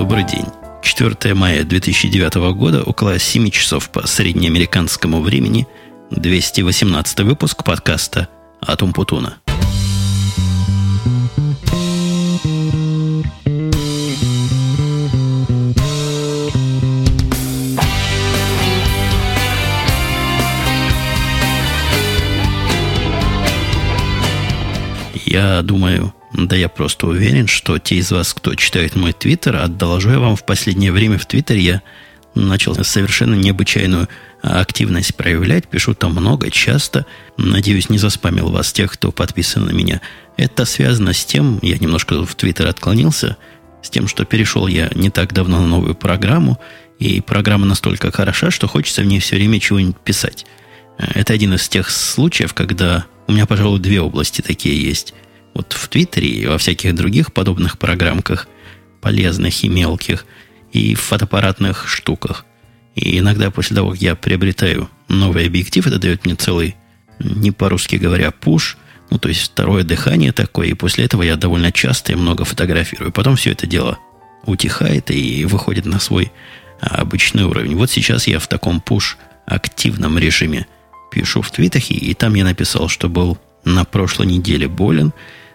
Добрый день. 4 мая 2009 года, около 7 часов по среднеамериканскому времени, 218 выпуск подкаста «Атум Путуна». Я думаю, да я просто уверен, что те из вас, кто читает мой твиттер, а доложу я вам в последнее время в твиттере, я начал совершенно необычайную активность проявлять. Пишу там много, часто. Надеюсь, не заспамил вас тех, кто подписан на меня. Это связано с тем, я немножко в твиттер отклонился, с тем, что перешел я не так давно на новую программу, и программа настолько хороша, что хочется в ней все время чего-нибудь писать. Это один из тех случаев, когда у меня, пожалуй, две области такие есть – вот в Твиттере и во всяких других подобных программках, полезных и мелких, и в фотоаппаратных штуках. И иногда после того, как я приобретаю новый объектив, это дает мне целый, не по-русски говоря, пуш, ну, то есть второе дыхание такое, и после этого я довольно часто и много фотографирую. Потом все это дело утихает и выходит на свой обычный уровень. Вот сейчас я в таком пуш активном режиме пишу в твитах, и, и там я написал, что был на прошлой неделе болен,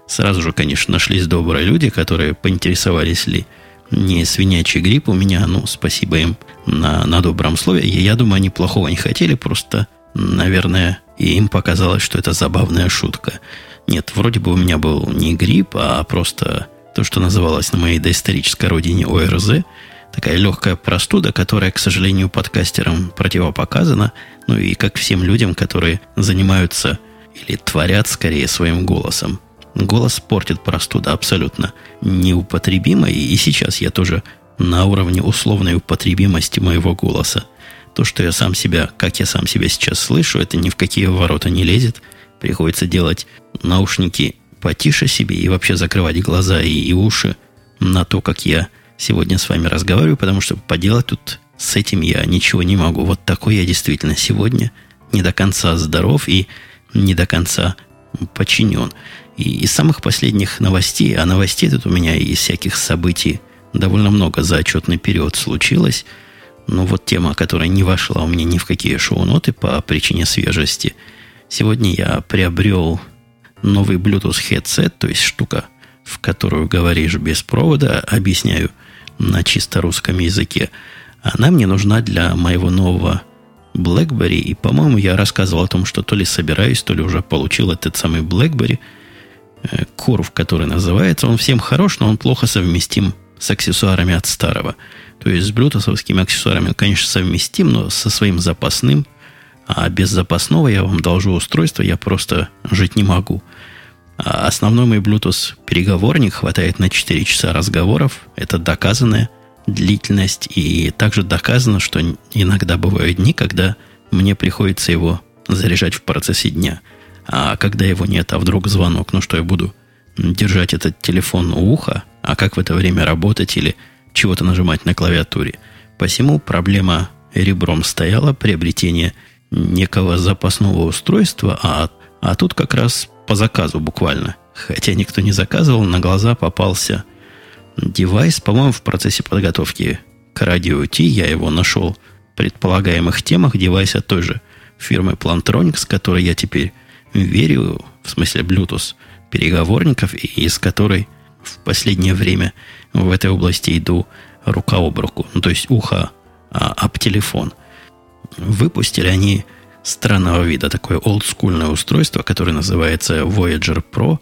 Сразу же, конечно, нашлись добрые люди, которые поинтересовались ли не свинячий грипп у меня. Ну, спасибо им на, на добром слове. Я думаю, они плохого не хотели, просто, наверное, им показалось, что это забавная шутка. Нет, вроде бы у меня был не грипп, а просто то, что называлось на моей доисторической родине ОРЗ, такая легкая простуда, которая, к сожалению, подкастерам противопоказана, ну и как всем людям, которые занимаются или творят скорее своим голосом. Голос портит простуда абсолютно неупотребимо, и сейчас я тоже на уровне условной употребимости моего голоса. То, что я сам себя, как я сам себя сейчас слышу, это ни в какие ворота не лезет. Приходится делать наушники потише себе и вообще закрывать глаза и, и уши на то, как я сегодня с вами разговариваю, потому что поделать тут с этим я ничего не могу. Вот такой я действительно сегодня не до конца здоров и не до конца подчинен. И из самых последних новостей, а новостей тут у меня из всяких событий довольно много за отчетный период случилось. Но вот тема, которая не вошла у меня ни в какие шоу-ноты по причине свежести. Сегодня я приобрел новый Bluetooth headset, то есть штука, в которую говоришь без провода, объясняю на чисто русском языке. Она мне нужна для моего нового BlackBerry. И, по-моему, я рассказывал о том, что то ли собираюсь, то ли уже получил этот самый BlackBerry – Курв, который называется, он всем хорош, но он плохо совместим с аксессуарами от старого. То есть с блютусовскими аксессуарами, конечно, совместим, но со своим запасным, а без запасного я вам должу устройство, я просто жить не могу. А основной мой Bluetooth переговорник хватает на 4 часа разговоров. Это доказанная длительность. И также доказано, что иногда бывают дни, когда мне приходится его заряжать в процессе дня – а когда его нет, а вдруг звонок, ну что я буду держать этот телефон у уха, а как в это время работать или чего-то нажимать на клавиатуре. Посему проблема ребром стояла, приобретение некого запасного устройства, а, а тут как раз по заказу буквально. Хотя никто не заказывал, на глаза попался девайс, по-моему, в процессе подготовки к радио Ти я его нашел в предполагаемых темах девайса той же фирмы Plantronics, которой я теперь верю, в смысле Bluetooth, переговорников, из которой в последнее время в этой области иду рука об руку. Ну, то есть ухо а, об телефон. Выпустили они странного вида такое олдскульное устройство, которое называется Voyager Pro.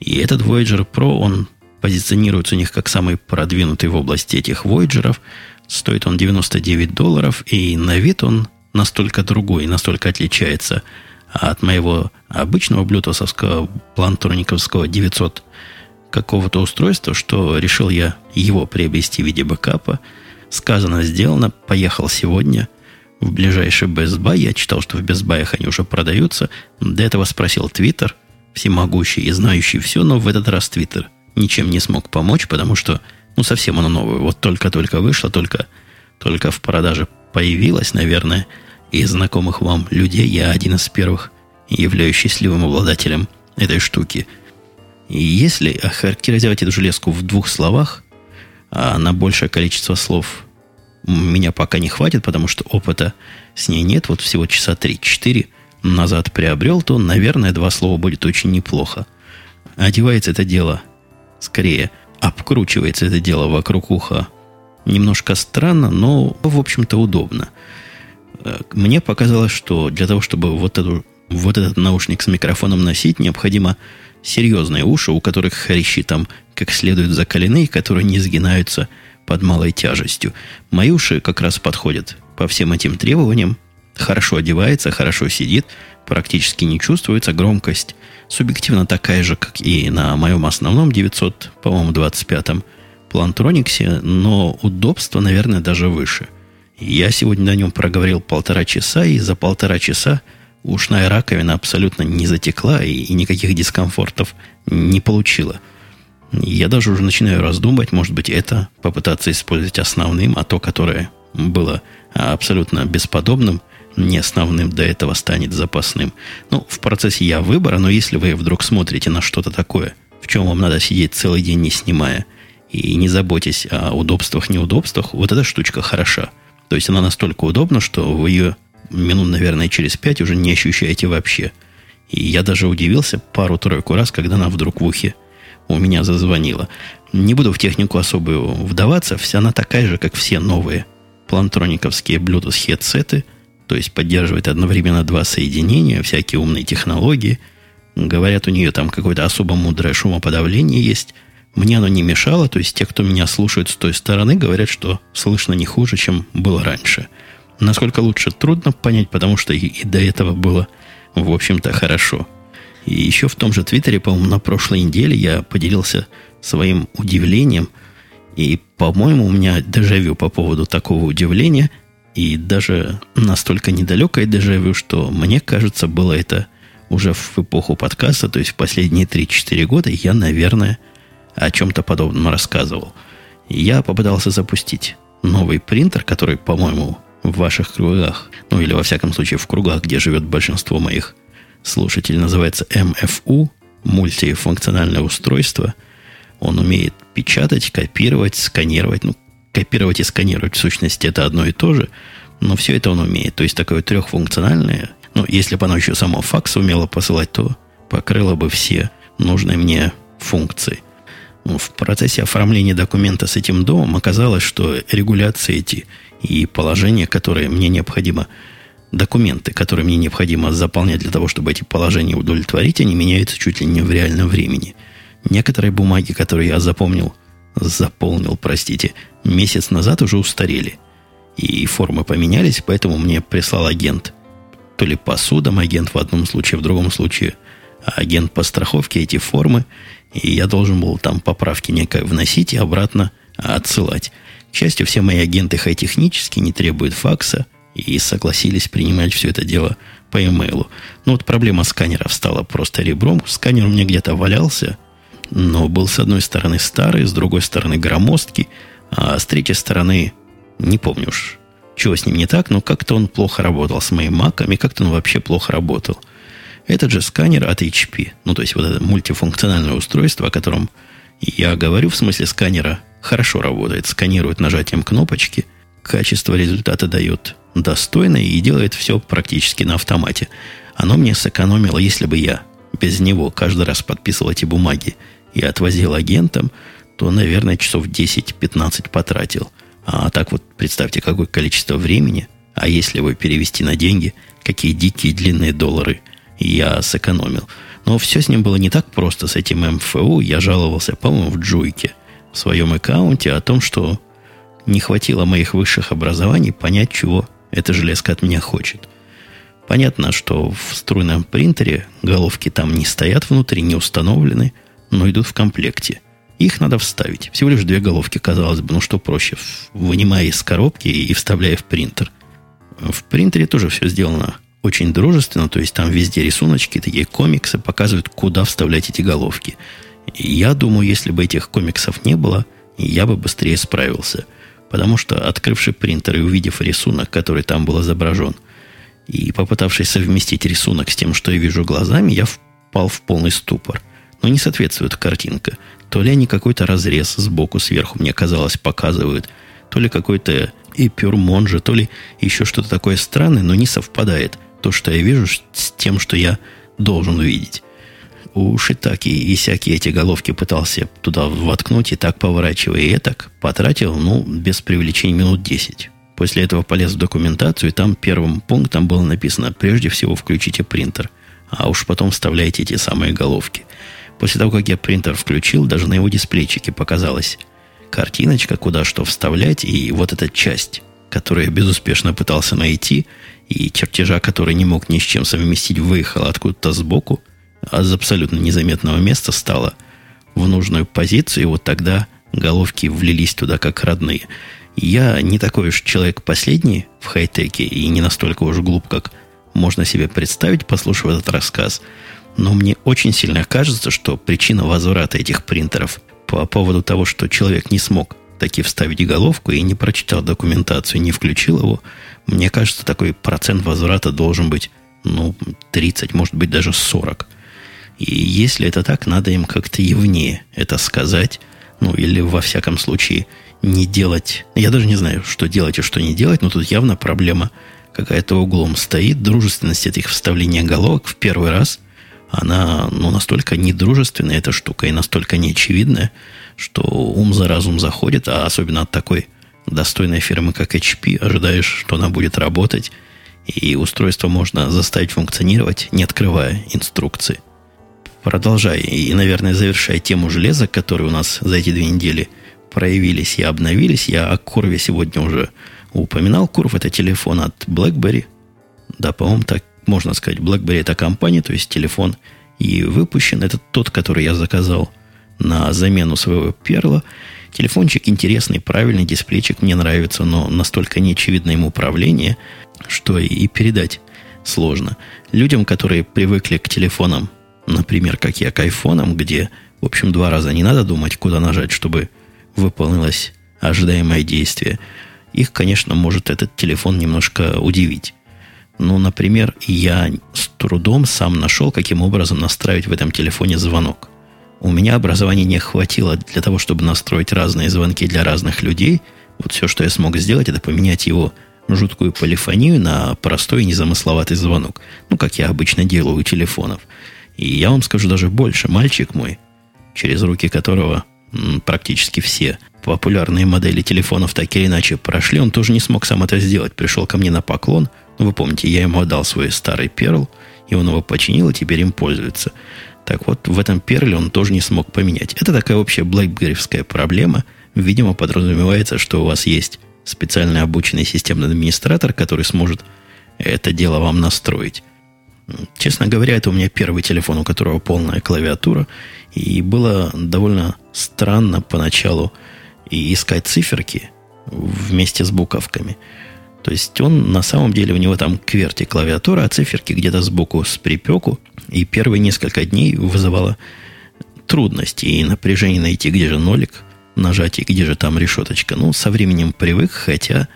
И этот Voyager Pro, он позиционируется у них как самый продвинутый в области этих Voyager. Стоит он 99 долларов, и на вид он настолько другой, настолько отличается от моего обычного блютусовского плантурниковского 900 какого-то устройства, что решил я его приобрести в виде бэкапа. Сказано, сделано. Поехал сегодня в ближайший Best Buy. Я читал, что в Best Buy они уже продаются. До этого спросил Twitter, всемогущий и знающий все, но в этот раз Twitter ничем не смог помочь, потому что, ну, совсем оно новое. Вот только-только вышло, только, только в продаже появилось, наверное – из знакомых вам людей я один из первых являюсь счастливым обладателем этой штуки. И если охарактеризовать эту железку в двух словах, а на большее количество слов меня пока не хватит, потому что опыта с ней нет. Вот всего часа 3-4 назад приобрел, то, наверное, два слова будет очень неплохо. Одевается это дело, скорее, обкручивается это дело вокруг уха немножко странно, но, в общем-то, удобно. Э, мне показалось, что для того, чтобы вот, эту, вот этот наушник с микрофоном носить, необходимо серьезные уши, у которых хрящи там как следует закалены, которые не сгинаются под малой тяжестью. Мои уши как раз подходят по всем этим требованиям. Хорошо одевается, хорошо сидит, практически не чувствуется громкость. Субъективно такая же, как и на моем основном 900, по-моему, 25-м Плантрониксе, но удобство, наверное, даже выше. Я сегодня на нем проговорил полтора часа, и за полтора часа ушная раковина абсолютно не затекла и, и никаких дискомфортов не получила. Я даже уже начинаю раздумывать, может быть, это попытаться использовать основным, а то, которое было абсолютно бесподобным, не основным, до этого станет запасным. Ну, в процессе я выбора, но если вы вдруг смотрите на что-то такое, в чем вам надо сидеть целый день не снимая, и не заботьтесь о удобствах, неудобствах, вот эта штучка хороша. То есть она настолько удобна, что вы ее минут, наверное, через пять уже не ощущаете вообще. И я даже удивился пару-тройку раз, когда она вдруг в ухе у меня зазвонила. Не буду в технику особо вдаваться, вся она такая же, как все новые плантрониковские Bluetooth хедсеты, то есть поддерживает одновременно два соединения, всякие умные технологии. Говорят, у нее там какое-то особо мудрое шумоподавление есть – мне оно не мешало, то есть те, кто меня слушает с той стороны, говорят, что слышно не хуже, чем было раньше. Насколько лучше, трудно понять, потому что и, и до этого было, в общем-то, хорошо. И еще в том же Твиттере, по-моему, на прошлой неделе я поделился своим удивлением. И, по-моему, у меня дежавю по поводу такого удивления. И даже настолько недалекое дежавю, что мне кажется, было это уже в эпоху подкаста, то есть в последние 3-4 года, я, наверное, о чем-то подобном рассказывал. Я попытался запустить новый принтер, который, по-моему, в ваших кругах, ну или во всяком случае в кругах, где живет большинство моих слушателей, называется MFU, мультифункциональное устройство. Он умеет печатать, копировать, сканировать. Ну, копировать и сканировать в сущности это одно и то же, но все это он умеет. То есть такое трехфункциональное. Ну, если бы оно еще само факс умело посылать, то покрыло бы все нужные мне функции в процессе оформления документа с этим домом оказалось, что регуляции эти и положения, которые мне необходимо, документы, которые мне необходимо заполнять для того, чтобы эти положения удовлетворить, они меняются чуть ли не в реальном времени. Некоторые бумаги, которые я запомнил, заполнил, простите, месяц назад уже устарели. И формы поменялись, поэтому мне прислал агент. То ли по судам агент в одном случае, в другом случае агент по страховке эти формы – и я должен был там поправки некое вносить и обратно отсылать. К счастью, все мои агенты хай-технически не требуют факса и согласились принимать все это дело по e-mail. Ну вот проблема сканера стала просто ребром. Сканер у меня где-то валялся, но был с одной стороны старый, с другой стороны громоздкий, а с третьей стороны, не помню уж, чего с ним не так, но как-то он плохо работал с моим маком, и как-то он вообще плохо работал – этот же сканер от HP, ну то есть вот это мультифункциональное устройство, о котором я говорю, в смысле сканера, хорошо работает, сканирует нажатием кнопочки, качество результата дает достойное и делает все практически на автомате. Оно мне сэкономило, если бы я без него каждый раз подписывал эти бумаги и отвозил агентам, то, наверное, часов 10-15 потратил. А так вот, представьте, какое количество времени, а если его перевести на деньги, какие дикие длинные доллары – я сэкономил. Но все с ним было не так просто, с этим МФУ. Я жаловался, по-моему, в Джуйке, в своем аккаунте, о том, что не хватило моих высших образований понять, чего эта железка от меня хочет. Понятно, что в струйном принтере головки там не стоят внутри, не установлены, но идут в комплекте. Их надо вставить. Всего лишь две головки, казалось бы, ну что проще, вынимая из коробки и вставляя в принтер. В принтере тоже все сделано очень дружественно, то есть там везде рисуночки, такие комиксы показывают, куда вставлять эти головки. Я думаю, если бы этих комиксов не было, я бы быстрее справился. Потому что, открывший принтер и увидев рисунок, который там был изображен, и попытавшись совместить рисунок с тем, что я вижу глазами, я впал в полный ступор. но не соответствует картинка. То ли они какой-то разрез сбоку, сверху, мне казалось, показывают, то ли какой-то эпюрмон то ли еще что-то такое странное, но не совпадает то, что я вижу, с тем, что я должен увидеть. Уж и так, и, и всякие эти головки пытался туда воткнуть, и так поворачивая, и так потратил, ну, без привлечения минут 10. После этого полез в документацию, и там первым пунктом было написано, прежде всего включите принтер, а уж потом вставляйте эти самые головки. После того, как я принтер включил, даже на его дисплейчике показалась картиночка, куда что вставлять, и вот эта часть, которую я безуспешно пытался найти, и чертежа, который не мог ни с чем совместить, выехала откуда-то сбоку – а с абсолютно незаметного места стала в нужную позицию, и вот тогда головки влились туда как родные. Я не такой уж человек последний в хай-теке и не настолько уж глуп, как можно себе представить, послушав этот рассказ. Но мне очень сильно кажется, что причина возврата этих принтеров по поводу того, что человек не смог таки вставить головку и не прочитал документацию, не включил его, мне кажется, такой процент возврата должен быть, ну, 30, может быть, даже 40. И если это так, надо им как-то явнее это сказать. Ну, или во всяком случае не делать... Я даже не знаю, что делать и что не делать, но тут явно проблема какая-то углом стоит. Дружественность этих вставления головок в первый раз, она ну, настолько недружественная, эта штука, и настолько неочевидная, что ум за разум заходит, а особенно от такой достойной фирмы, как HP, ожидаешь, что она будет работать, и устройство можно заставить функционировать, не открывая инструкции продолжая и, наверное, завершая тему железа, которые у нас за эти две недели проявились и обновились, я о Курве сегодня уже упоминал. Курв – это телефон от BlackBerry. Да, по-моему, так можно сказать. BlackBerry – это компания, то есть телефон и выпущен. Это тот, который я заказал на замену своего перла. Телефончик интересный, правильный, дисплейчик мне нравится, но настолько неочевидно ему управление, что и передать сложно. Людям, которые привыкли к телефонам Например, как я к айфонам, где, в общем, два раза не надо думать, куда нажать, чтобы выполнилось ожидаемое действие. Их, конечно, может этот телефон немножко удивить. Ну, например, я с трудом сам нашел, каким образом настраивать в этом телефоне звонок. У меня образования не хватило для того, чтобы настроить разные звонки для разных людей. Вот все, что я смог сделать, это поменять его жуткую полифонию на простой незамысловатый звонок. Ну, как я обычно делаю у телефонов. И я вам скажу даже больше. Мальчик мой, через руки которого м, практически все популярные модели телефонов так или иначе прошли, он тоже не смог сам это сделать. Пришел ко мне на поклон. Ну, вы помните, я ему отдал свой старый перл, и он его починил, и теперь им пользуется. Так вот, в этом перле он тоже не смог поменять. Это такая общая блэкберевская проблема. Видимо, подразумевается, что у вас есть специально обученный системный администратор, который сможет это дело вам настроить. Честно говоря, это у меня первый телефон, у которого полная клавиатура. И было довольно странно поначалу и искать циферки вместе с буковками. То есть он на самом деле, у него там кверти клавиатура, а циферки где-то сбоку с припеку. И первые несколько дней вызывало трудности и напряжение найти, где же нолик нажать и где же там решеточка. Ну, со временем привык, хотя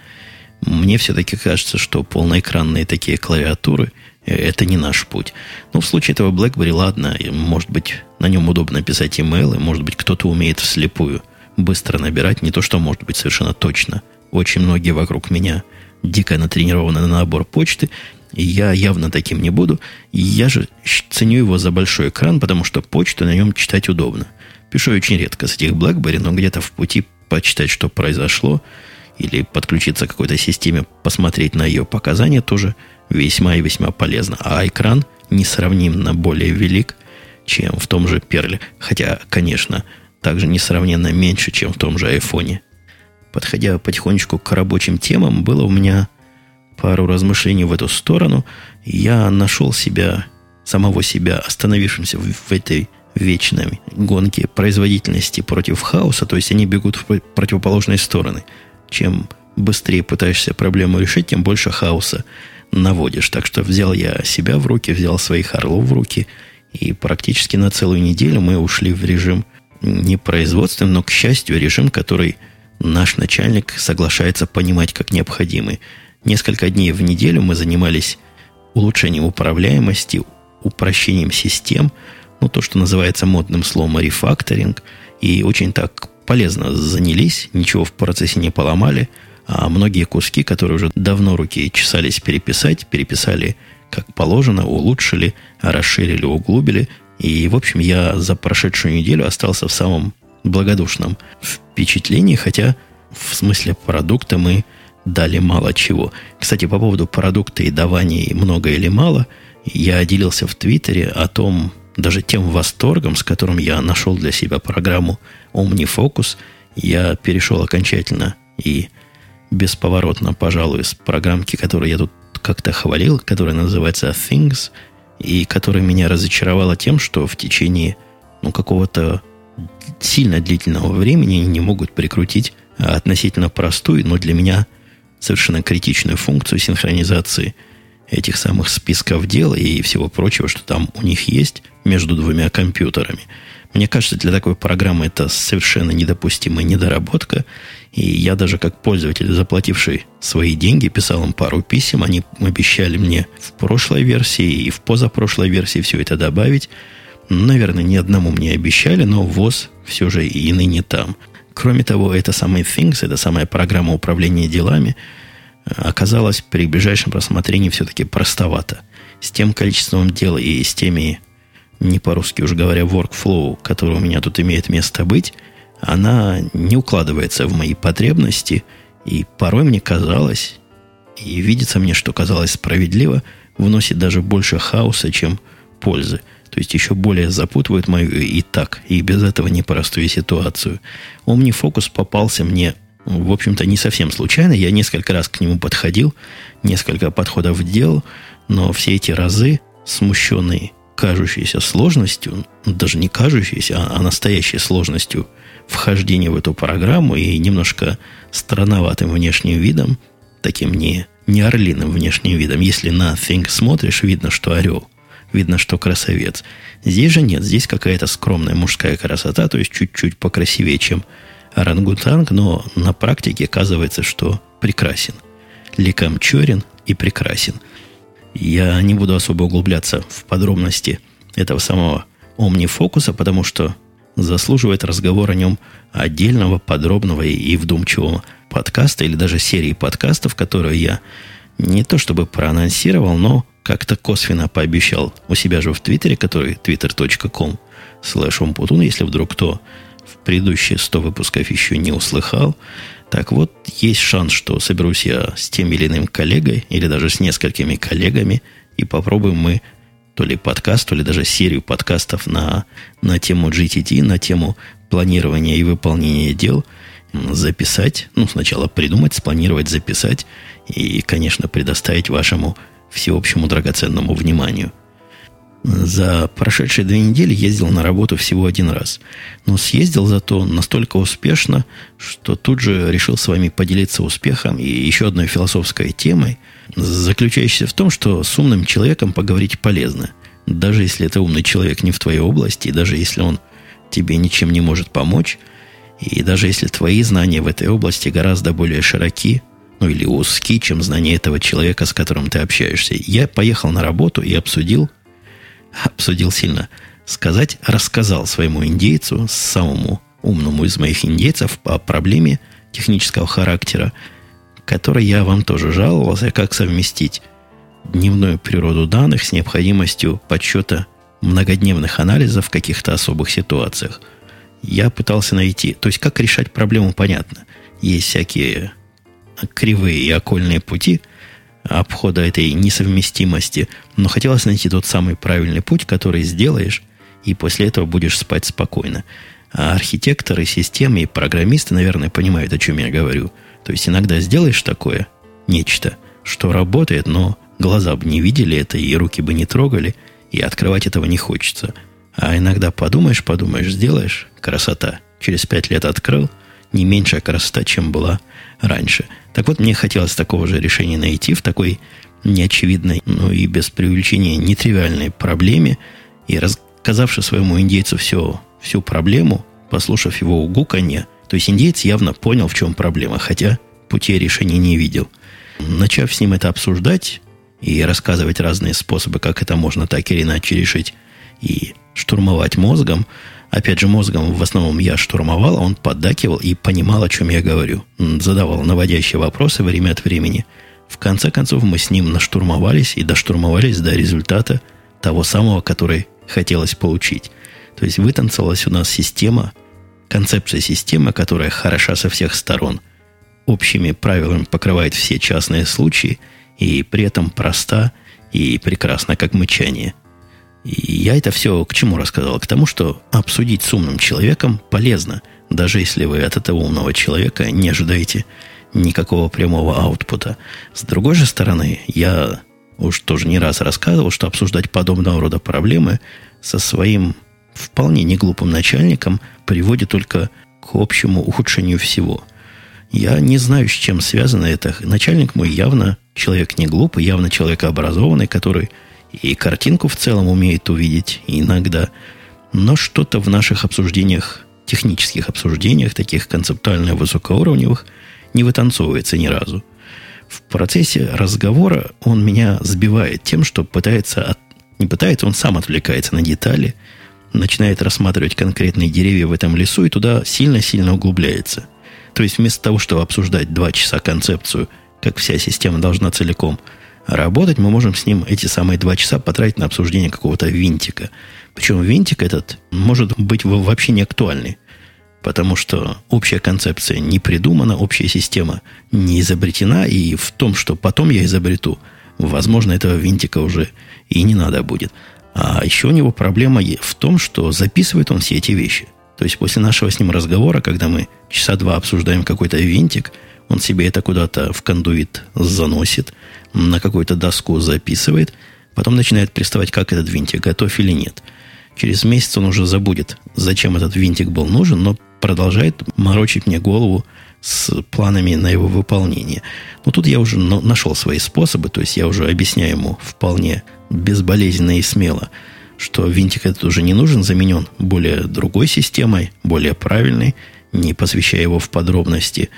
мне все-таки кажется, что полноэкранные такие клавиатуры – это не наш путь. Ну, в случае этого BlackBerry, ладно, может быть, на нем удобно писать имейлы, может быть, кто-то умеет вслепую быстро набирать, не то, что может быть совершенно точно. Очень многие вокруг меня дико натренированы на набор почты, и я явно таким не буду. И я же ценю его за большой экран, потому что почту на нем читать удобно. Пишу очень редко с этих BlackBerry, но где-то в пути почитать, что произошло, или подключиться к какой-то системе, посмотреть на ее показания тоже весьма и весьма полезно. А экран несравнимо более велик, чем в том же Перле. Хотя, конечно, также несравненно меньше, чем в том же айфоне. Подходя потихонечку к рабочим темам, было у меня пару размышлений в эту сторону. Я нашел себя, самого себя, остановившимся в, в этой вечной гонке производительности против хаоса, то есть они бегут в противоположные стороны. Чем быстрее пытаешься проблему решить, тем больше хаоса наводишь. Так что взял я себя в руки, взял своих орлов в руки, и практически на целую неделю мы ушли в режим не производственный, но, к счастью, режим, который наш начальник соглашается понимать как необходимый. Несколько дней в неделю мы занимались улучшением управляемости, упрощением систем, ну, то, что называется модным словом рефакторинг, и очень так полезно занялись, ничего в процессе не поломали, а многие куски, которые уже давно руки чесались переписать, переписали как положено, улучшили, расширили, углубили. И, в общем, я за прошедшую неделю остался в самом благодушном впечатлении, хотя в смысле продукта мы дали мало чего. Кстати, по поводу продукта и даваний много или мало, я делился в Твиттере о том, даже тем восторгом, с которым я нашел для себя программу OmniFocus, я перешел окончательно и бесповоротно, пожалуй, с программки, которую я тут как-то хвалил, которая называется Things, и которая меня разочаровала тем, что в течение ну, какого-то сильно длительного времени не могут прикрутить относительно простую, но для меня совершенно критичную функцию синхронизации этих самых списков дел и всего прочего, что там у них есть между двумя компьютерами. Мне кажется, для такой программы это совершенно недопустимая недоработка. И я даже как пользователь, заплативший свои деньги, писал им пару писем. Они обещали мне в прошлой версии и в позапрошлой версии все это добавить. Наверное, ни одному мне обещали, но ВОЗ все же и ныне там. Кроме того, это самый Things, это самая программа управления делами, оказалась при ближайшем рассмотрении все-таки простовато. С тем количеством дел и с теми не по-русски уже говоря, workflow, который у меня тут имеет место быть, она не укладывается в мои потребности, и порой мне казалось, и видится мне, что казалось справедливо, вносит даже больше хаоса, чем пользы. То есть еще более запутывает мою и так, и без этого непростую ситуацию. OmniFocus попался мне, в общем-то, не совсем случайно. Я несколько раз к нему подходил, несколько подходов делал, но все эти разы, смущенные кажущейся сложностью, даже не кажущейся, а, а настоящей сложностью вхождения в эту программу и немножко странноватым внешним видом, таким не, не орлиным внешним видом. Если на Think смотришь, видно, что орел, видно, что красавец. Здесь же нет, здесь какая-то скромная мужская красота, то есть чуть-чуть покрасивее, чем орангутанг, но на практике оказывается, что прекрасен. Ликам черен и прекрасен – я не буду особо углубляться в подробности этого самого омнифокуса, потому что заслуживает разговор о нем отдельного, подробного и вдумчивого подкаста или даже серии подкастов, которые я не то чтобы проанонсировал, но как-то косвенно пообещал у себя же в Твиттере, который twitter.com slash если вдруг кто в предыдущие 100 выпусков еще не услыхал, так вот, есть шанс, что соберусь я с тем или иным коллегой, или даже с несколькими коллегами, и попробуем мы то ли подкаст, то ли даже серию подкастов на, на тему GTT, на тему планирования и выполнения дел записать. Ну, сначала придумать, спланировать, записать и, конечно, предоставить вашему всеобщему драгоценному вниманию. За прошедшие две недели ездил на работу всего один раз. Но съездил зато настолько успешно, что тут же решил с вами поделиться успехом и еще одной философской темой, заключающейся в том, что с умным человеком поговорить полезно. Даже если это умный человек не в твоей области, и даже если он тебе ничем не может помочь, и даже если твои знания в этой области гораздо более широки, ну или узки, чем знания этого человека, с которым ты общаешься. Я поехал на работу и обсудил обсудил сильно сказать, рассказал своему индейцу, самому умному из моих индейцев, о проблеме технического характера, которой я вам тоже жаловался, как совместить дневную природу данных с необходимостью подсчета многодневных анализов в каких-то особых ситуациях. Я пытался найти, то есть как решать проблему, понятно. Есть всякие кривые и окольные пути, обхода этой несовместимости, но хотелось найти тот самый правильный путь, который сделаешь, и после этого будешь спать спокойно. А архитекторы системы и программисты, наверное, понимают, о чем я говорю. То есть иногда сделаешь такое нечто, что работает, но глаза бы не видели это, и руки бы не трогали, и открывать этого не хочется. А иногда подумаешь, подумаешь, сделаешь, красота. Через пять лет открыл, не меньшая красота, чем была раньше. Так вот, мне хотелось такого же решения найти в такой неочевидной, ну и без преувеличения нетривиальной проблеме. И рассказавши своему индейцу все, всю проблему, послушав его угуканье, то есть индейец явно понял, в чем проблема, хотя пути решения не видел. Начав с ним это обсуждать и рассказывать разные способы, как это можно так или иначе решить, и штурмовать мозгом. Опять же, мозгом в основном я штурмовал, а он поддакивал и понимал, о чем я говорю. Задавал наводящие вопросы время от времени. В конце концов, мы с ним наштурмовались и доштурмовались до результата того самого, который хотелось получить. То есть вытанцевалась у нас система, концепция системы, которая хороша со всех сторон. Общими правилами покрывает все частные случаи и при этом проста и прекрасна, как мычание. Я это все к чему рассказал? К тому, что обсудить с умным человеком полезно, даже если вы от этого умного человека не ожидаете никакого прямого аутпута. С другой же стороны, я уж тоже не раз рассказывал, что обсуждать подобного рода проблемы со своим вполне неглупым начальником приводит только к общему ухудшению всего. Я не знаю, с чем связано это. Начальник мой явно человек не глупый, явно человек образованный, который и картинку в целом умеет увидеть иногда. Но что-то в наших обсуждениях, технических обсуждениях, таких концептуально высокоуровневых, не вытанцовывается ни разу. В процессе разговора он меня сбивает тем, что пытается, от... не пытается, он сам отвлекается на детали, начинает рассматривать конкретные деревья в этом лесу и туда сильно-сильно углубляется. То есть вместо того, чтобы обсуждать два часа концепцию, как вся система должна целиком – Работать мы можем с ним эти самые два часа потратить на обсуждение какого-то винтика. Причем винтик этот может быть вообще не актуальный. Потому что общая концепция не придумана, общая система не изобретена, и в том, что потом я изобрету, возможно, этого винтика уже и не надо будет. А еще у него проблема в том, что записывает он все эти вещи. То есть после нашего с ним разговора, когда мы часа два обсуждаем какой-то винтик, он себе это куда-то в кондуит заносит – на какую-то доску записывает, потом начинает приставать, как этот винтик, готов или нет. Через месяц он уже забудет, зачем этот винтик был нужен, но продолжает морочить мне голову с планами на его выполнение. Но тут я уже нашел свои способы, то есть я уже объясняю ему вполне безболезненно и смело, что винтик этот уже не нужен, заменен более другой системой, более правильной, не посвящая его в подробности.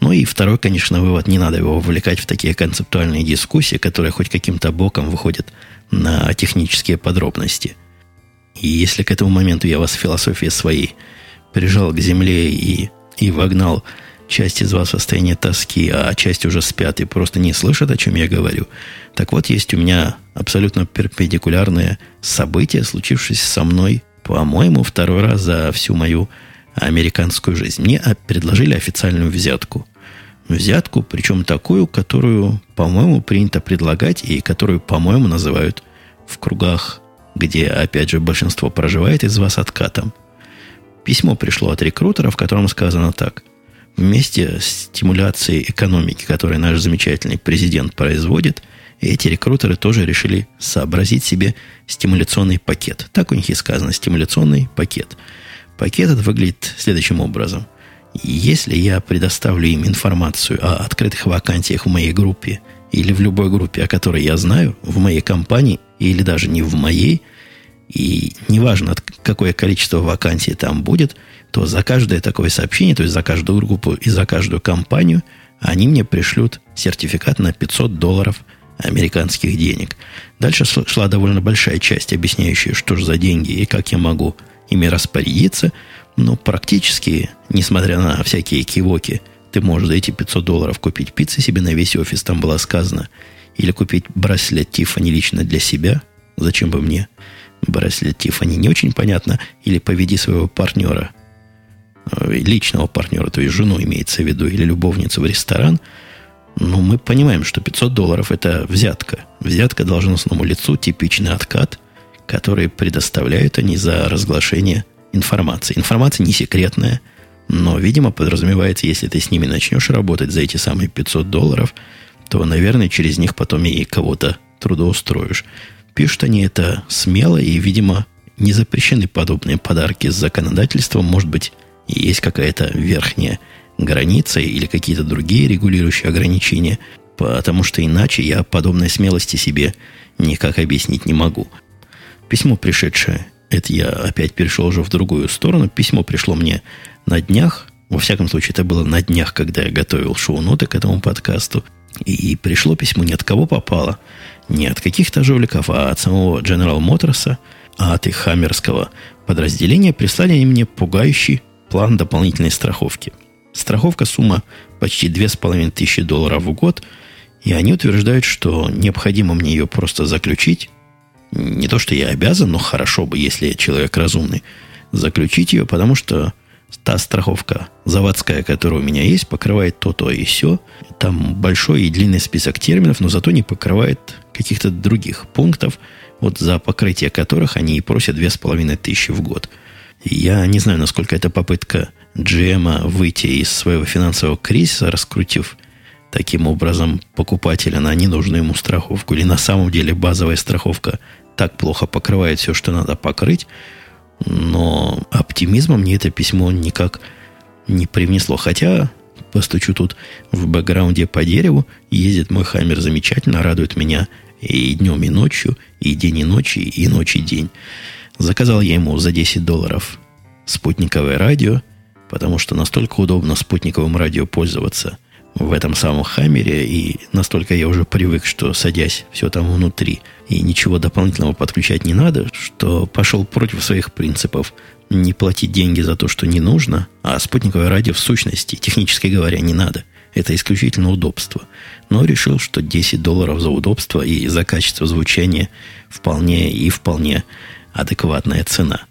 Ну и второй, конечно, вывод, не надо его вовлекать в такие концептуальные дискуссии, которые хоть каким-то боком выходят на технические подробности. И если к этому моменту я вас в философии своей прижал к земле и, и вогнал часть из вас в состояние тоски, а часть уже спят и просто не слышат, о чем я говорю. Так вот, есть у меня абсолютно перпендикулярное событие, случившееся со мной, по-моему, второй раз за всю мою американскую жизнь. Мне предложили официальную взятку. Взятку, причем такую, которую, по-моему, принято предлагать и которую, по-моему, называют в кругах, где, опять же, большинство проживает из вас откатом. Письмо пришло от рекрутера, в котором сказано так. Вместе с стимуляцией экономики, которую наш замечательный президент производит, эти рекрутеры тоже решили сообразить себе стимуляционный пакет. Так у них и сказано, стимуляционный пакет – Пакет этот выглядит следующим образом. Если я предоставлю им информацию о открытых вакансиях в моей группе или в любой группе, о которой я знаю, в моей компании или даже не в моей, и неважно, какое количество вакансий там будет, то за каждое такое сообщение, то есть за каждую группу и за каждую компанию, они мне пришлют сертификат на 500 долларов американских денег. Дальше шла довольно большая часть, объясняющая, что же за деньги и как я могу ими распорядиться, но практически, несмотря на всякие кивоки, ты можешь за эти 500 долларов купить пиццы себе на весь офис, там было сказано, или купить браслет Тифани лично для себя, зачем бы мне? Браслет Тифани, не очень понятно, или поведи своего партнера, э, личного партнера, то есть жену имеется в виду, или любовницу в ресторан, но мы понимаем, что 500 долларов это взятка. Взятка должностному лицу, типичный откат – которые предоставляют они за разглашение информации. Информация не секретная, но, видимо, подразумевается, если ты с ними начнешь работать за эти самые 500 долларов, то, наверное, через них потом и кого-то трудоустроишь. Пишут они это смело, и, видимо, не запрещены подобные подарки с законодательством. Может быть, есть какая-то верхняя граница или какие-то другие регулирующие ограничения, потому что иначе я подобной смелости себе никак объяснить не могу. Письмо, пришедшее, это я опять перешел уже в другую сторону. Письмо пришло мне на днях. Во всяком случае, это было на днях, когда я готовил шоу-ноты к этому подкасту. И пришло письмо не от кого попало, не от каких-то жуликов, а от самого General Motors, А от их хаммерского подразделения прислали они мне пугающий план дополнительной страховки. Страховка сумма почти 2500 долларов в год, и они утверждают, что необходимо мне ее просто заключить. Не то, что я обязан, но хорошо бы, если человек разумный, заключить ее, потому что та страховка заводская, которая у меня есть, покрывает то-то и все. Там большой и длинный список терминов, но зато не покрывает каких-то других пунктов, вот за покрытие которых они и просят две с половиной тысячи в год. Я не знаю, насколько это попытка GM выйти из своего финансового кризиса, раскрутив таким образом покупателя на ненужную ему страховку, или на самом деле базовая страховка так плохо покрывает все, что надо покрыть, но оптимизма мне это письмо никак не привнесло. Хотя, постучу тут в бэкграунде по дереву, ездит мой хаммер замечательно, радует меня и днем, и ночью, и день, и ночь, и ночь, и день. Заказал я ему за 10 долларов спутниковое радио, потому что настолько удобно спутниковым радио пользоваться в этом самом хаммере, и настолько я уже привык, что садясь все там внутри, и ничего дополнительного подключать не надо, что пошел против своих принципов не платить деньги за то, что не нужно, а спутниковое радио в сущности, технически говоря, не надо. Это исключительно удобство. Но решил, что 10 долларов за удобство и за качество звучания вполне и вполне адекватная цена.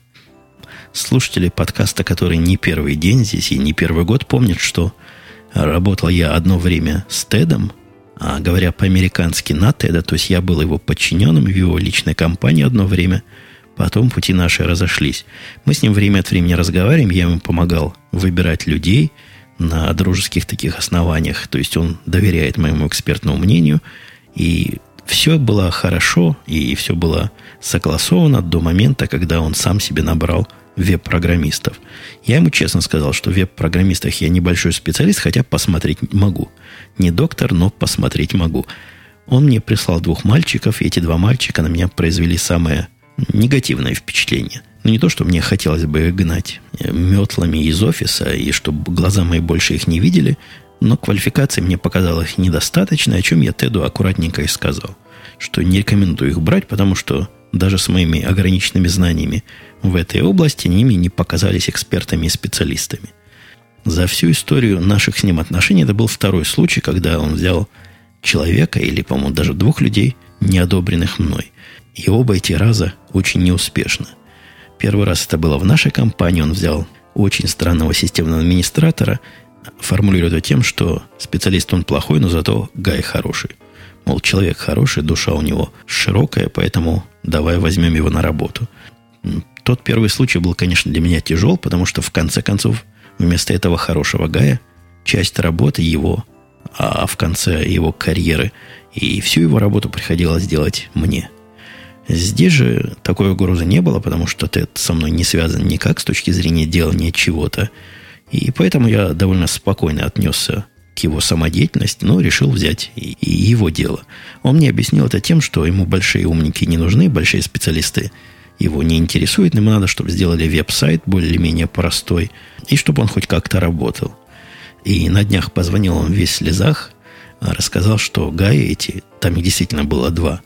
Слушатели подкаста, которые не первый день здесь и не первый год, помнят, что работал я одно время с Тедом, а говоря по-американски на Теда, то есть я был его подчиненным в его личной компании одно время, потом пути наши разошлись. Мы с ним время от времени разговариваем, я ему помогал выбирать людей на дружеских таких основаниях, то есть он доверяет моему экспертному мнению, и все было хорошо, и все было согласовано до момента, когда он сам себе набрал веб-программистов. Я ему честно сказал, что в веб-программистах я небольшой специалист, хотя посмотреть могу. Не доктор, но посмотреть могу. Он мне прислал двух мальчиков, и эти два мальчика на меня произвели самое негативное впечатление. Ну, не то, что мне хотелось бы гнать метлами из офиса, и чтобы глаза мои больше их не видели, но квалификации мне показалось недостаточно, о чем я Теду аккуратненько и сказал. Что не рекомендую их брать, потому что даже с моими ограниченными знаниями в этой области ними не показались экспертами и специалистами. За всю историю наших с ним отношений это был второй случай, когда он взял человека или, по-моему, даже двух людей, не одобренных мной. И оба эти раза очень неуспешно. Первый раз это было в нашей компании. Он взял очень странного системного администратора, формулируя это тем, что специалист он плохой, но зато Гай хороший. Мол, человек хороший, душа у него широкая, поэтому давай возьмем его на работу. Тот первый случай был, конечно, для меня тяжел, потому что, в конце концов, вместо этого хорошего Гая, часть работы его, а в конце его карьеры, и всю его работу приходилось делать мне. Здесь же такой угрозы не было, потому что Тед со мной не связан никак с точки зрения делания чего-то. И поэтому я довольно спокойно отнесся к его самодеятельности, но решил взять и, и его дело. Он мне объяснил это тем, что ему большие умники не нужны, большие специалисты его не интересуют, ему надо, чтобы сделали веб-сайт более-менее простой, и чтобы он хоть как-то работал. И на днях позвонил он весь в слезах, рассказал, что Гаи эти, там их действительно было два,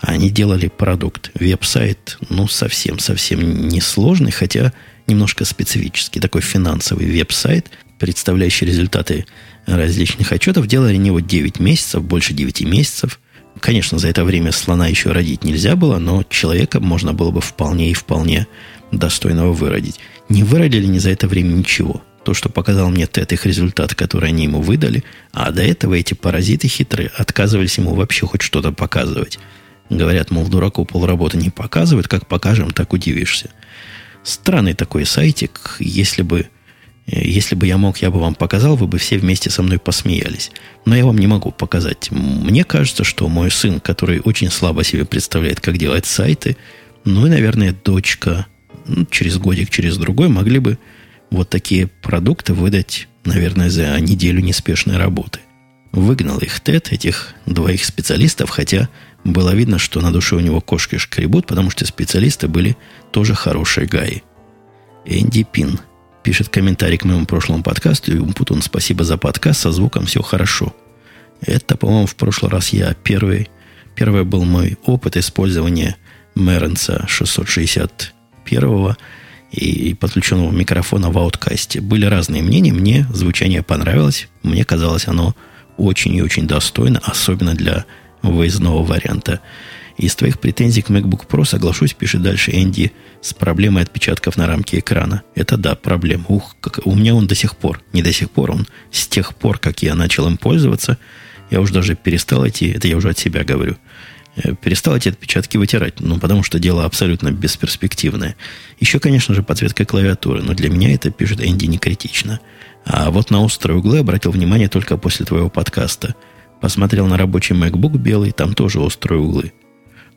они делали продукт, веб-сайт, ну, совсем-совсем несложный, хотя немножко специфический, такой финансовый веб-сайт, представляющий результаты различных отчетов. Делали они его 9 месяцев, больше 9 месяцев. Конечно, за это время слона еще родить нельзя было, но человека можно было бы вполне и вполне достойного выродить. Не выродили ни за это время ничего. То, что показал мне Тед, их результат, который они ему выдали, а до этого эти паразиты хитрые отказывались ему вообще хоть что-то показывать. Говорят, мол, дураку полработы не показывают, как покажем, так удивишься. Странный такой сайтик, если бы если бы я мог, я бы вам показал, вы бы все вместе со мной посмеялись. Но я вам не могу показать. Мне кажется, что мой сын, который очень слабо себе представляет, как делать сайты, ну и, наверное, дочка, ну, через годик, через другой, могли бы вот такие продукты выдать, наверное, за неделю неспешной работы. Выгнал их Тед, этих двоих специалистов, хотя было видно, что на душе у него кошки шкребут, потому что специалисты были тоже хорошие гаи. Энди Пин – пишет комментарий к моему прошлому подкасту. И Умпутун, спасибо за подкаст, со звуком все хорошо. Это, по-моему, в прошлый раз я первый, первый был мой опыт использования Меренса 661 и подключенного микрофона в ауткасте. Были разные мнения. Мне звучание понравилось. Мне казалось оно очень и очень достойно, особенно для выездного варианта. Из твоих претензий к MacBook Pro, соглашусь, пишет дальше Энди, с проблемой отпечатков на рамке экрана. Это да, проблема. Ух, как, у меня он до сих пор, не до сих пор, он с тех пор, как я начал им пользоваться, я уже даже перестал эти, это я уже от себя говорю, э, перестал эти отпечатки вытирать, ну, потому что дело абсолютно бесперспективное. Еще, конечно же, подсветка клавиатуры, но для меня это, пишет Энди, не критично. А вот на острые углы обратил внимание только после твоего подкаста. Посмотрел на рабочий MacBook белый, там тоже острые углы.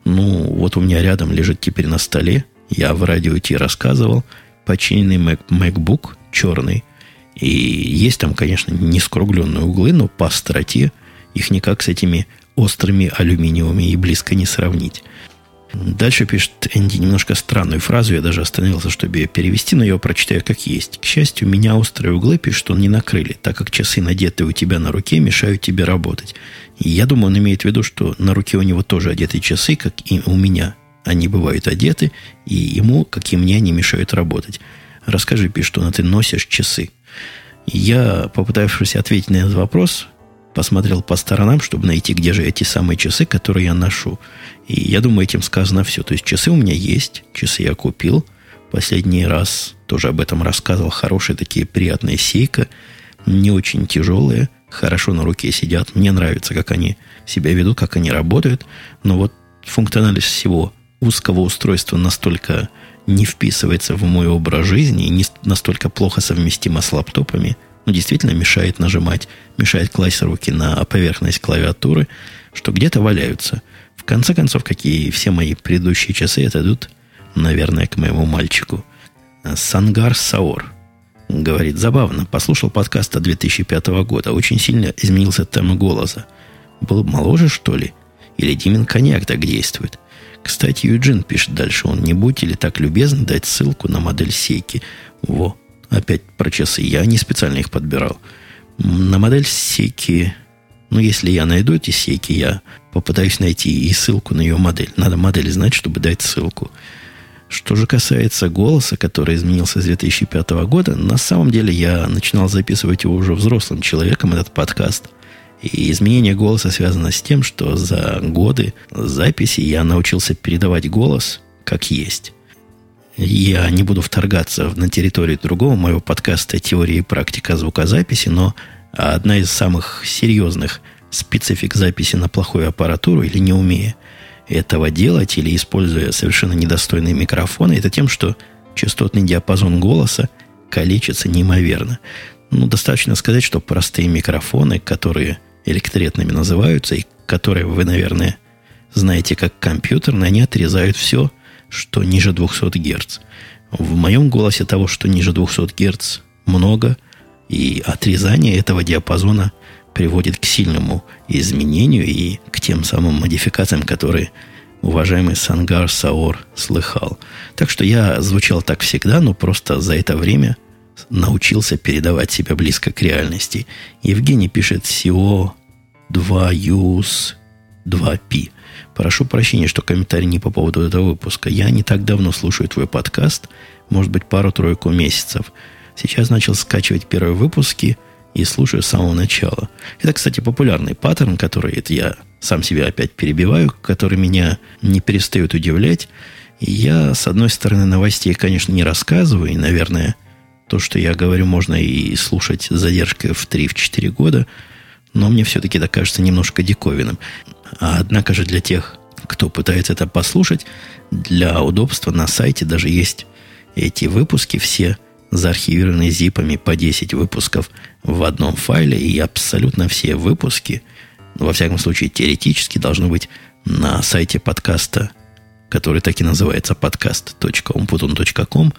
Ну, вот у меня рядом лежит теперь на столе, я в радио Ти рассказывал, починенный Mac, MacBook черный. И есть там, конечно, не скругленные углы, но по остроте их никак с этими острыми алюминиевыми и близко не сравнить. Дальше пишет Энди немножко странную фразу, я даже остановился, чтобы ее перевести, но я ее прочитаю как есть. К счастью, меня острые углы, пишет, он не накрыли, так как часы, надетые у тебя на руке, мешают тебе работать. Я думаю, он имеет в виду, что на руке у него тоже одеты часы, как и у меня. Они бывают одеты, и ему, как и мне, они мешают работать. Расскажи, пишет, что ты носишь часы. Я, попытавшись ответить на этот вопрос, посмотрел по сторонам, чтобы найти, где же эти самые часы, которые я ношу. И я думаю, этим сказано все. То есть часы у меня есть, часы я купил. Последний раз тоже об этом рассказывал. Хорошие такие приятные сейка, не очень тяжелые, хорошо на руке сидят. Мне нравится, как они себя ведут, как они работают. Но вот функциональность всего узкого устройства настолько не вписывается в мой образ жизни и не настолько плохо совместимо с лаптопами – ну, действительно мешает нажимать, мешает класть руки на поверхность клавиатуры, что где-то валяются. В конце концов, какие все мои предыдущие часы отойдут, наверное, к моему мальчику. Сангар Саор говорит, забавно, послушал подкаст от 2005 года, очень сильно изменился темп голоса. Был моложе, что ли? Или Димин коньяк так действует? Кстати, Юджин пишет дальше, он не будьте ли так любезны дать ссылку на модель сейки. Во, Опять про часы. Я не специально их подбирал. На модель сейки... Ну, если я найду эти сейки, я попытаюсь найти и ссылку на ее модель. Надо модель знать, чтобы дать ссылку. Что же касается голоса, который изменился с 2005 года, на самом деле я начинал записывать его уже взрослым человеком, этот подкаст. И изменение голоса связано с тем, что за годы записи я научился передавать голос как есть. Я не буду вторгаться на территорию другого моего подкаста «Теория и практика звукозаписи», но одна из самых серьезных специфик записи на плохую аппаратуру или не умея этого делать, или используя совершенно недостойные микрофоны, это тем, что частотный диапазон голоса калечится неимоверно. Ну, достаточно сказать, что простые микрофоны, которые электретными называются, и которые вы, наверное, знаете как компьютерные, они отрезают все – что ниже 200 Гц. В моем голосе того, что ниже 200 Гц, много, и отрезание этого диапазона приводит к сильному изменению и к тем самым модификациям, которые уважаемый Сангар Саор слыхал. Так что я звучал так всегда, но просто за это время научился передавать себя близко к реальности. Евгений пишет SEO 2 use 2P. Прошу прощения, что комментарий не по поводу этого выпуска. Я не так давно слушаю твой подкаст, может быть, пару-тройку месяцев. Сейчас начал скачивать первые выпуски и слушаю с самого начала. Это, кстати, популярный паттерн, который это я сам себя опять перебиваю, который меня не перестает удивлять. И я, с одной стороны, новостей, конечно, не рассказываю, и, наверное, то, что я говорю, можно и слушать с задержкой в 3-4 года, но мне все-таки это кажется немножко диковинным. А однако же для тех, кто пытается это послушать, для удобства на сайте даже есть эти выпуски все заархивированы зипами по 10 выпусков в одном файле, и абсолютно все выпуски, во всяком случае теоретически, должны быть на сайте подкаста, который так и называется podcast.umputun.com,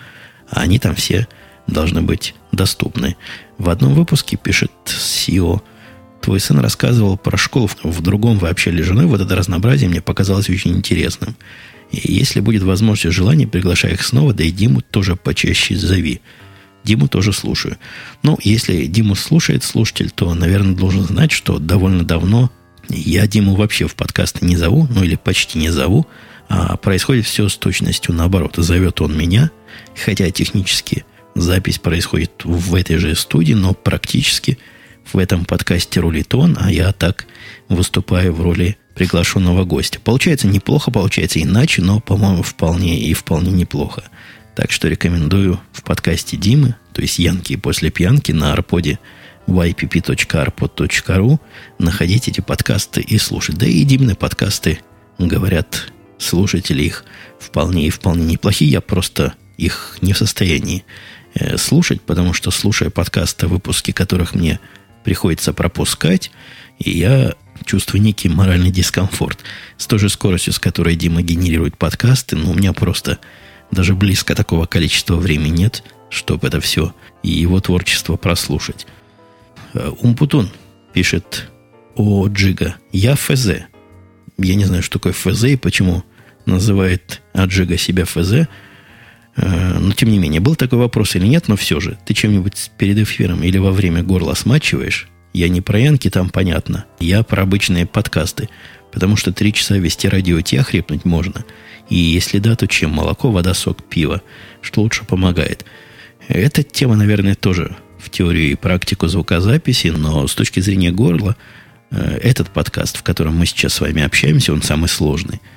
они там все должны быть доступны. В одном выпуске пишет CEO – Твой сын рассказывал про школу в другом вы общались с женой. Вот это разнообразие мне показалось очень интересным. И если будет возможность и желание, приглашай их снова, да и Диму тоже почаще зови. Диму тоже слушаю. Ну, если Диму слушает слушатель, то, наверное, должен знать, что довольно давно я Диму вообще в подкасты не зову, ну или почти не зову, А происходит все с точностью наоборот. Зовет он меня, хотя технически запись происходит в этой же студии, но практически в этом подкасте рулит он, а я так выступаю в роли приглашенного гостя. Получается неплохо, получается иначе, но, по-моему, вполне и вполне неплохо. Так что рекомендую в подкасте Димы, то есть Янки после пьянки на арподе ypp.arpod.ru находить эти подкасты и слушать. Да и Димны подкасты, говорят слушатели их, вполне и вполне неплохие. Я просто их не в состоянии э, слушать, потому что, слушая подкасты, выпуски которых мне приходится пропускать, и я чувствую некий моральный дискомфорт. С той же скоростью, с которой Дима генерирует подкасты, но ну, у меня просто даже близко такого количества времени нет, чтобы это все и его творчество прослушать. Э, Умпутун пишет о Джига. Я ФЗ. Я не знаю, что такое ФЗ и почему называет Аджига себя ФЗ. Э, но, тем не менее, был такой вопрос или нет, но все же, ты чем-нибудь перед эфиром или во время горла смачиваешь? Я не про янки, там понятно. Я про обычные подкасты. Потому что три часа вести радио те охрипнуть можно. И если да, то чем? Молоко, вода, сок, пиво. Что лучше помогает. Эта тема, наверное, тоже в теорию и практику звукозаписи, но с точки зрения горла, э, этот подкаст, в котором мы сейчас с вами общаемся, он самый сложный –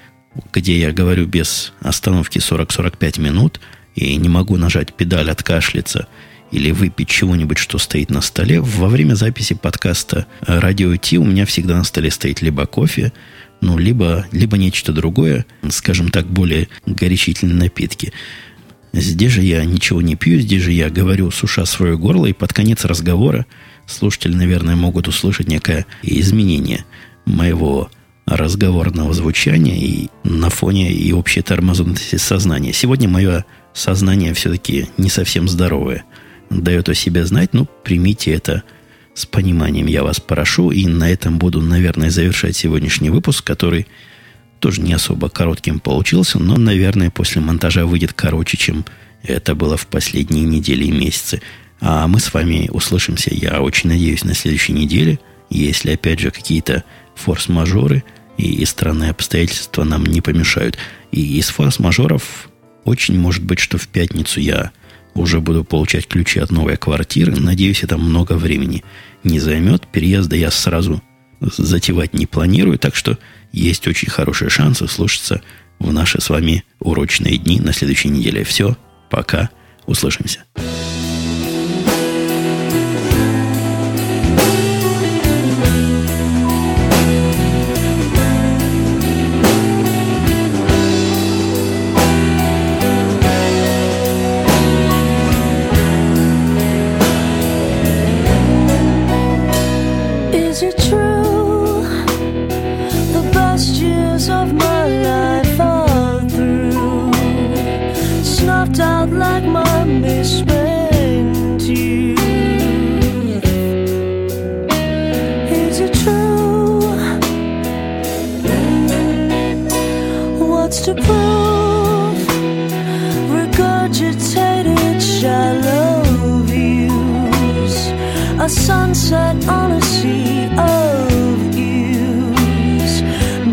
где я говорю без остановки 40-45 минут и не могу нажать педаль откашляться или выпить чего-нибудь, что стоит на столе, во время записи подкаста «Радио Ти» у меня всегда на столе стоит либо кофе, ну, либо, либо нечто другое, скажем так, более горячительные напитки. Здесь же я ничего не пью, здесь же я говорю, суша свое горло, и под конец разговора слушатели, наверное, могут услышать некое изменение моего разговорного звучания и на фоне и общей тормознутости сознания. Сегодня мое сознание все-таки не совсем здоровое. Дает о себе знать, ну, примите это с пониманием. Я вас прошу, и на этом буду, наверное, завершать сегодняшний выпуск, который тоже не особо коротким получился, но, наверное, после монтажа выйдет короче, чем это было в последние недели и месяцы. А мы с вами услышимся, я очень надеюсь, на следующей неделе, если, опять же, какие-то форс-мажоры – и странные обстоятельства нам не помешают. И из форс-мажоров очень может быть, что в пятницу я уже буду получать ключи от новой квартиры. Надеюсь, это много времени не займет. Переезда я сразу затевать не планирую, так что есть очень хорошие шансы слушаться в наши с вами урочные дни на следующей неделе. Все, пока, услышимся. proof, regurgitated shallow views, a sunset on a sea of use.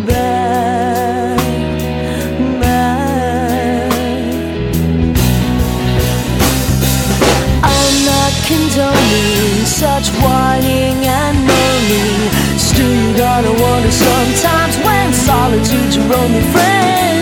Bad, bad. I'm not condoning such whining and moaning. Still, you gotta wonder sometimes when solitude's your only friend.